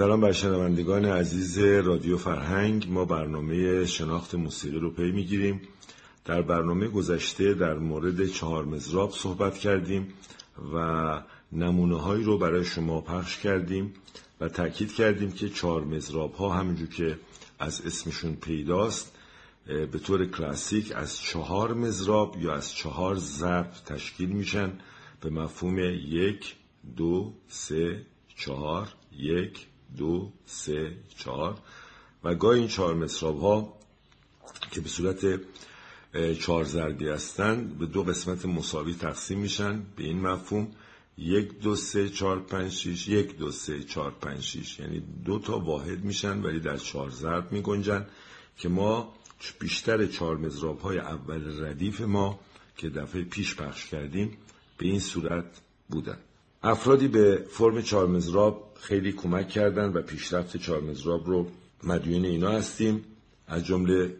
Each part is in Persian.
سلام بر شنوندگان عزیز رادیو فرهنگ. ما برنامه شناخت موسیقی رو پی می‌گیریم. در برنامه گذشته در مورد چهار مزراب صحبت کردیم و نمونه هایی رو برای شما پخش کردیم و تاکید کردیم که چهار مزراب ها همونجور که از اسمشون پیداست به طور کلاسیک از چهار مزراب یا از چهار ضرب تشکیل میشن. به مفهوم یک دو سه چهار یک دو سه چهار. و گاهی این چهار مصراب ها که به صورت چهار ضربی هستند به دو قسمت مساوی تقسیم میشن به این مفهوم. یک دو سه چهار پنج شیش. یک دو سه چهار پنج شیش. یعنی دو تا واحد میشن ولی در چهار ضرب میگنجن که ما بیشتر چهار مزراب های اول ردیف ما که دفعه پیش پخش کردیم به این صورت بودن. افرادی به فرم چهار مزراب خیلی کمک کردن و پیشرفت چهار مزراب رو مدیون اینا هستیم. از جمله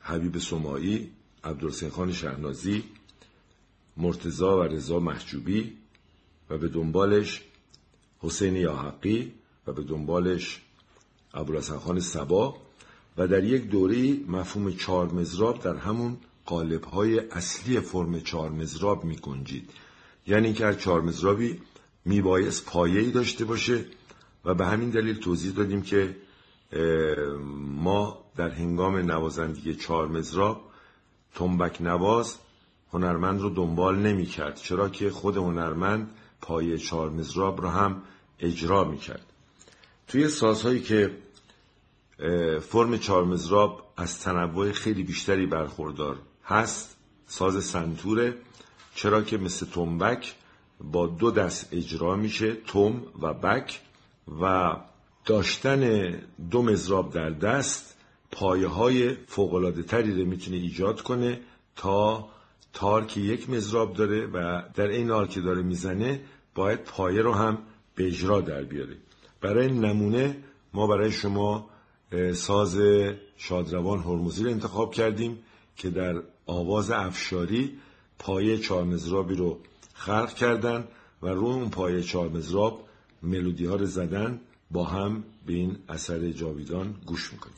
حبیب سمایی، عبدالحسین خان شهنازی، مرتزا و رضا محجوبی و به دنبالش حسین یاحقی و به دنبالش ابوالحسن خان سبا و در یک دوره مفهوم چهار مزراب در همون قالب‌های اصلی فرم چهار مزراب می گنجید یعنی اینکه هر چهار مزرابی میبایست پایه‌ای داشته باشه و به همین دلیل توضیح دادیم که ما در هنگام نوازندگی چهار مزراب تنبک نواز هنرمند رو دنبال نمی کرد چرا که خود هنرمند پایه چهار مزراب رو هم اجرا می کرد توی سازهایی که فرم چهار مزراب از تنوع خیلی بیشتری برخوردار هست ساز سنتوره. چرا که مثل تنبک با دو دست اجرا میشه توم و بک و داشتن دو مزراب در دست پایه های فوقلاده تری رو می‌تونه ایجاد کنه تا تار که یک مزراب داره و در این حال که داره می‌زنه باید پایه رو هم به اجرا در بیاره. برای نمونه ما برای شما ساز شادروان هرمزی رو انتخاب کردیم که در آواز افشاری پایه چهار مزرابی رو خلق کردن و روی اون پایه چهار مزراب ملودی ها رو زدن با هم به این اثر جاویدان گوش می‌کنیم.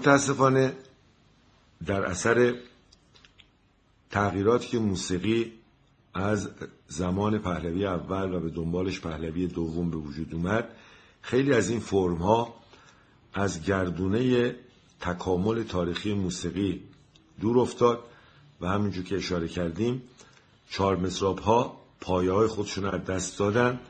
متاسفانه در اثر تغییراتی که موسیقی از زمان پهلوی اول و به دنبالش پهلوی دوم به وجود اومد خیلی از این فرم ها از گردونه تکامل تاریخی موسیقی دور افتاد و همینجور که اشاره کردیم چهار مزراب ها پایه های خودشون از دست دادن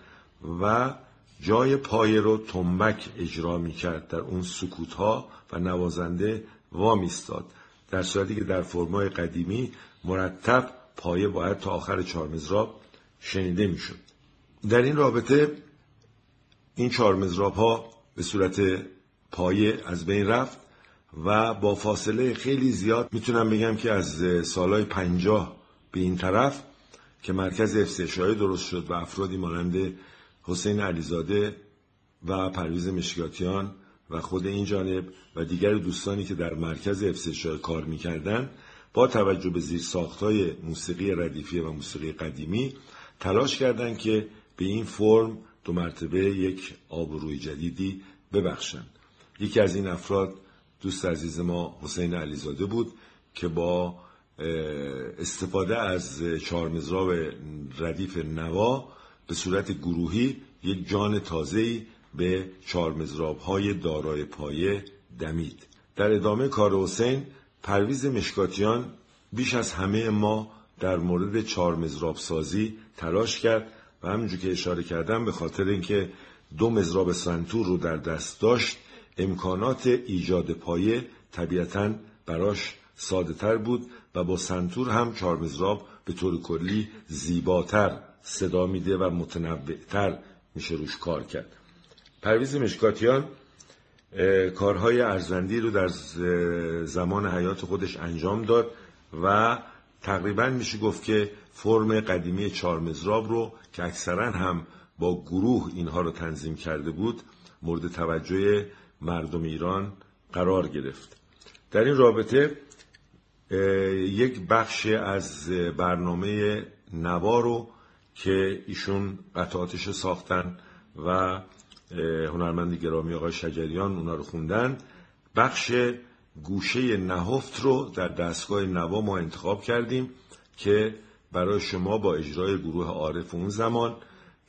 و جای پایه رو تنبک اجرا می کرد در اون سکوت ها و نوازنده وام ایستاد در صورتی که در فرمای قدیمی مرتب پایه باید تا آخر چهار مزراب شنیده می‌شد. در این رابطه این چهار مزراب ها به صورت پایه از بین رفت و با فاصله خیلی زیاد می‌تونم بگم که از سالهای پنجاه به این طرف که مرکز افسشای درست شد و افرادی مانند حسین علیزاده و پرویز مشکاتیان و خود این جانب و دیگر دوستانی که در مرکز افسشای کار می‌کردن با توجه به زیر ساختای موسیقی ردیفی و موسیقی قدیمی تلاش کردند که به این فرم دو مرتبه یک آبروی جدیدی ببخشند. یکی از این افراد دوست عزیز ما حسین علیزاده بود که با استفاده از چهارمزراب ردیف نوا به صورت گروهی یک جان تازه‌ای به چهارمزراب های دارای پایه دمید. در ادامه کار حسین پرویز مشکاتیان بیش از همه ما در مورد چهار مزراب سازی تلاش کرد و همینجور که اشاره کردم به خاطر اینکه دو مزراب سنتور رو در دست داشت امکانات ایجاد پایه طبیعتا براش ساده تر بود و با سنتور هم چهار مزراب به طور کلی زیباتر صدا میده و متنوعتر میشه روش کار کرد. پرویز مشکاتیان کارهای ارزندی رو در زمان حیات خودش انجام داد و تقریبا میشه گفت که فرم قدیمی چهار مزراب رو که اکثرا هم با گروه اینها رو تنظیم کرده بود مورد توجه مردم ایران قرار گرفت. در این رابطه یک بخش از برنامه نوا رو که ایشون قطعاتش ساختن و هنرمند گرامی آقای شجریان اونا رو خوندن. بخش گوشه نهفت رو در دستگاه نوا ما انتخاب کردیم که برای شما با اجرای گروه عارف اون زمان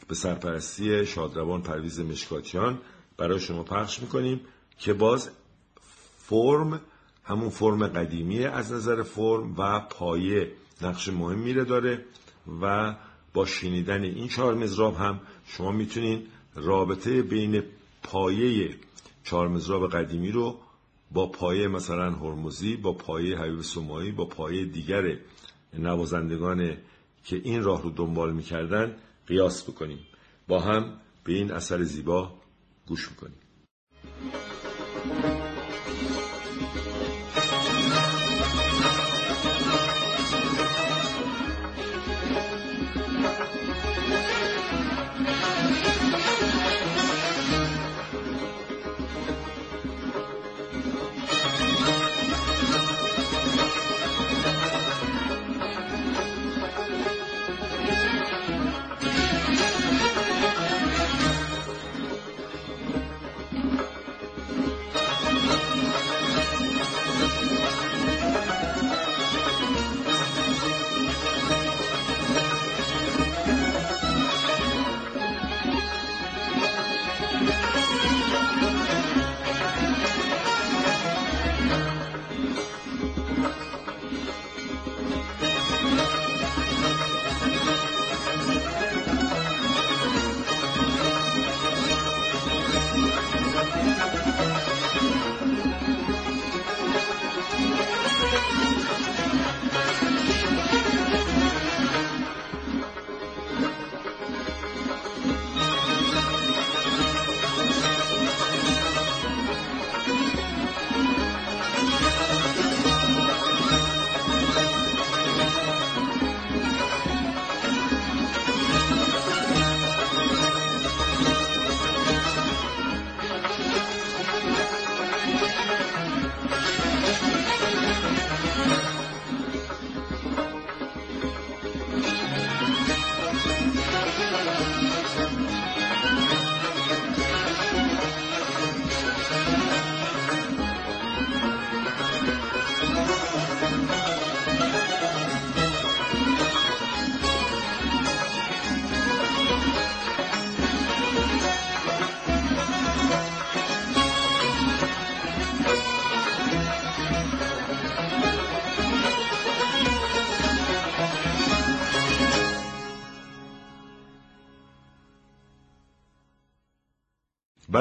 به سرپرستی شادروان پرویز مشکاتیان برای شما پخش می‌کنیم که باز فرم همون فرم قدیمی از نظر فرم و پایه نقش مهم میره داره و با شنیدن این چهار مزراب هم شما می‌تونین رابطه بین پایه چهار مزراب قدیمی رو با پایه مثلا هرمزی با پایه حبیب سمایی با پایه دیگر نوازندگان که این راه رو دنبال می‌کردن قیاس بکنیم. با هم به این اثر زیبا گوش می‌کنیم.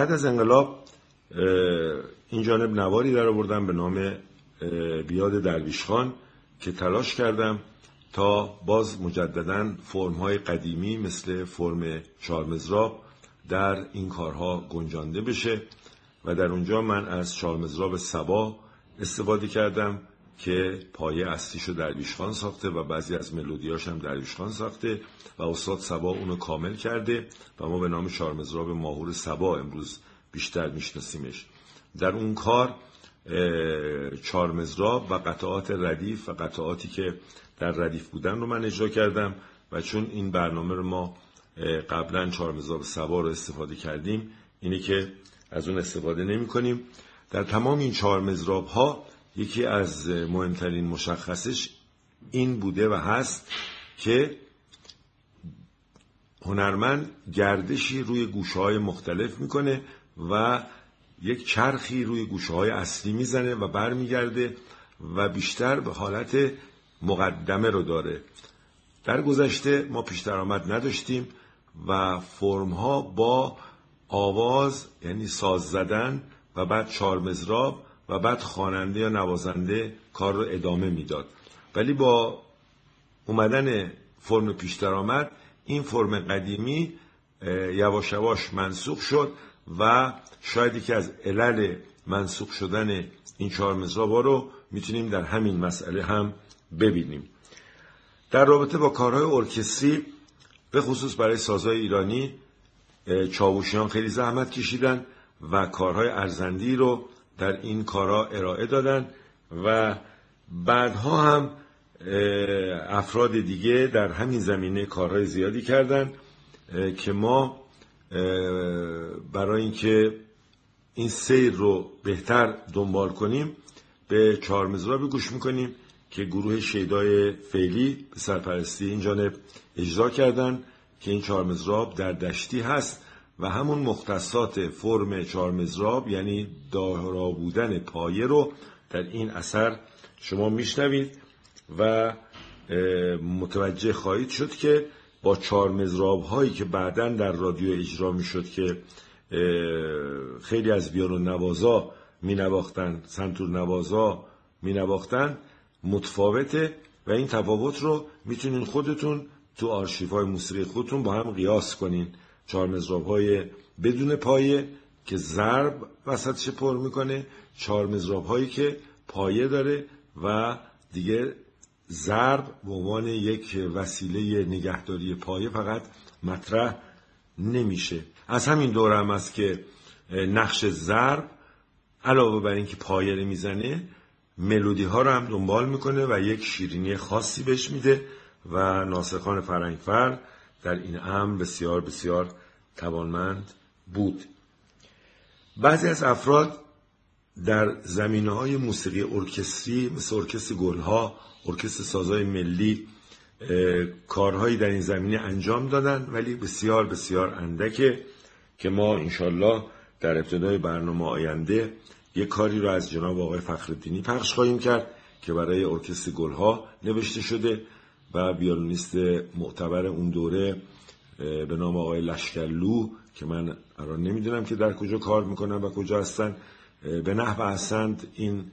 بعد از انقلاب این جانب نواری در آوردم به نام بیاد درویش خان که تلاش کردم تا باز مجددا فرم های قدیمی مثل فرم چارمزراب در این کارها گنجانده بشه و در اونجا من از چارمزراب سبا استفاده کردم که پایه اصلیش رو درویش خان ساخته و بعضی از ملودیاش هم درویش خان ساخته و استاد سبا اونو کامل کرده و ما به نام چارمزراب ماهور سبا امروز بیشتر میشناسیمش. در اون کار چارمزراب و قطعات ردیف و قطعاتی که در ردیف بودن رو من اجرا کردم و چون این برنامه رو ما قبلا چارمزراب سبا رو استفاده کردیم اینه که از اون استفاده نمی کنیم در تمام این چهار ها یکی از مهمترین مشخصش این بوده و هست که هنرمند گردشی روی گوشه های مختلف می‌کنه و یک چرخی روی گوشه های اصلی می‌زنه و برمیگرده و بیشتر به حالت مقدمه رو داره. در گذشته ما پیش درآمد نداشتیم و فرم ها با آواز یعنی ساز زدن و بعد چارمزراب و بعد خواننده یا نوازنده کار رو ادامه می‌داد. ولی با اومدن فرم پیش درآمد این فرم قدیمی یواش یواش منسوخ شد و شاید یکی از علل منسوخ شدن این چهار مزرابا رو می‌تونیم در همین مسئله هم ببینیم. در رابطه با کارهای ارکستری به خصوص برای سازهای ایرانی چاوشیان خیلی زحمت کشیدن و کارهای ارزندی رو در این کارها ارائه دادن و بعدها هم افراد دیگه در همین زمینه کارهای زیادی کردن که ما برای اینکه این سیر رو بهتر دنبال کنیم به چهار گوش می‌کنیم که گروه شیدای فعلی سرپرستی این جانب اجرا کردن که این چهار در دشتی هست. و همون مختصات فرم چهار یعنی دارا بودن پایه رو در این اثر شما میشنوید و متوجه خواهید شد که با چهار مزراب هایی که بعدا در رادیو اجرا می‌شد که خیلی از بیان نوازا می نواختن سنتور نوازا می نواختن متفاوته و این تفاوت رو می‌تونین خودتون تو آرشیف های موسیقی خودتون با هم قیاس کنین. چهار مزراب های بدون پایه که ضرب وسطش پر می‌کنه. چهار مزراب هایی که پایه داره و دیگه ضرب به عنوان یک وسیله نگهداری پایه فقط مطرح نمیشه. از همین دوره هم است که نقش ضرب علاوه بر اینکه پایه رو می‌زنه ملودی ها رو هم دنبال می‌کنه و یک شیرینی خاصی بهش میده و ناصرخان فرنگفر در این امر بسیار بسیار توانمند بود. بعضی از افراد در زمینه های موسیقی ارکستری مثل ارکستر گلها ارکستر سازای ملی کارهایی در این زمینه انجام دادن ولی بسیار بسیار اندکه که ما انشالله در ابتدای برنامه آینده یک کاری رو از جناب آقای فخردینی پخش خواهیم کرد که برای ارکستر گلها نوشته شده و بیالونیست معتبر اون دوره به نام آقای لشکرلو که من الان نمی‌دونم که در کجا کار می‌کنن و کجا هستن. به نحو احسند این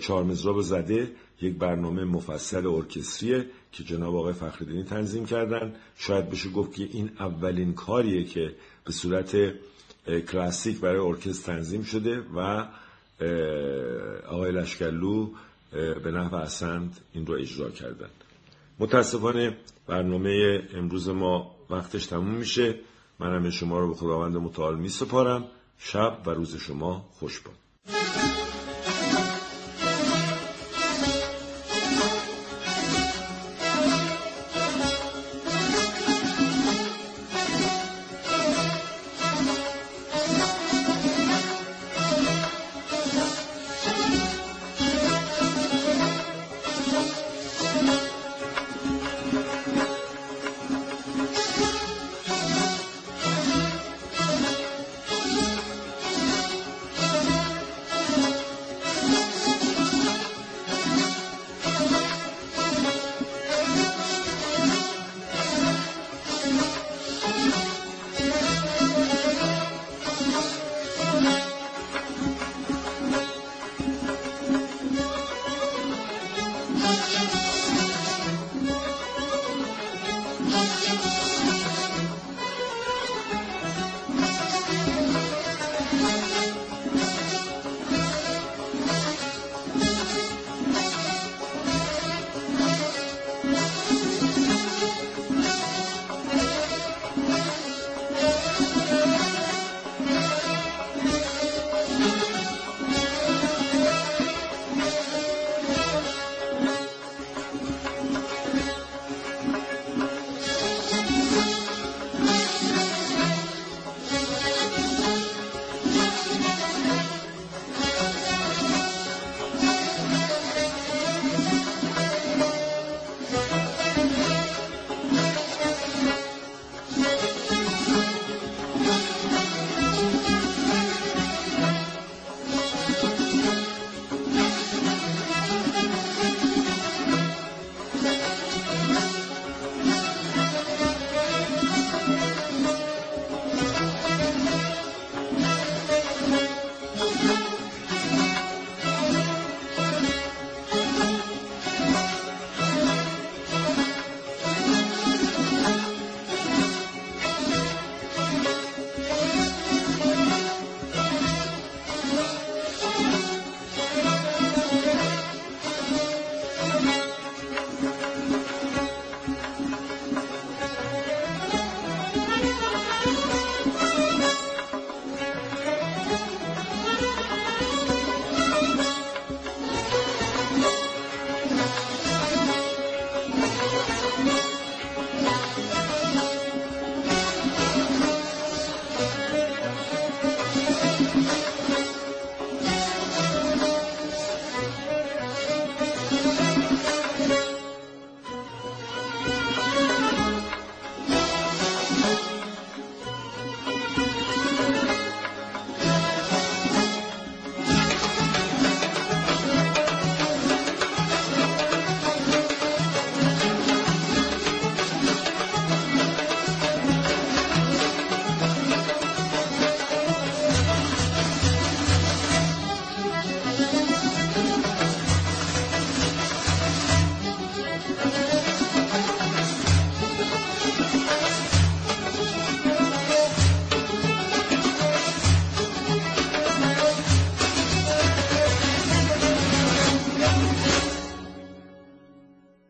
چهار زده. یک برنامه مفصل ارکستریه که جناب آقای فخردینی تنظیم کردن. شاید بشه گفت که این اولین کاریه که به صورت کلاسیک برای ارکستر تنظیم شده و آقای لشکرلو به نحو احسند این رو اجرا کردن. متاسفانه برنامه امروز ما وقتش تموم میشه. منم شما رو به خداوند متعال می سپارم شب و روز شما خوش باد.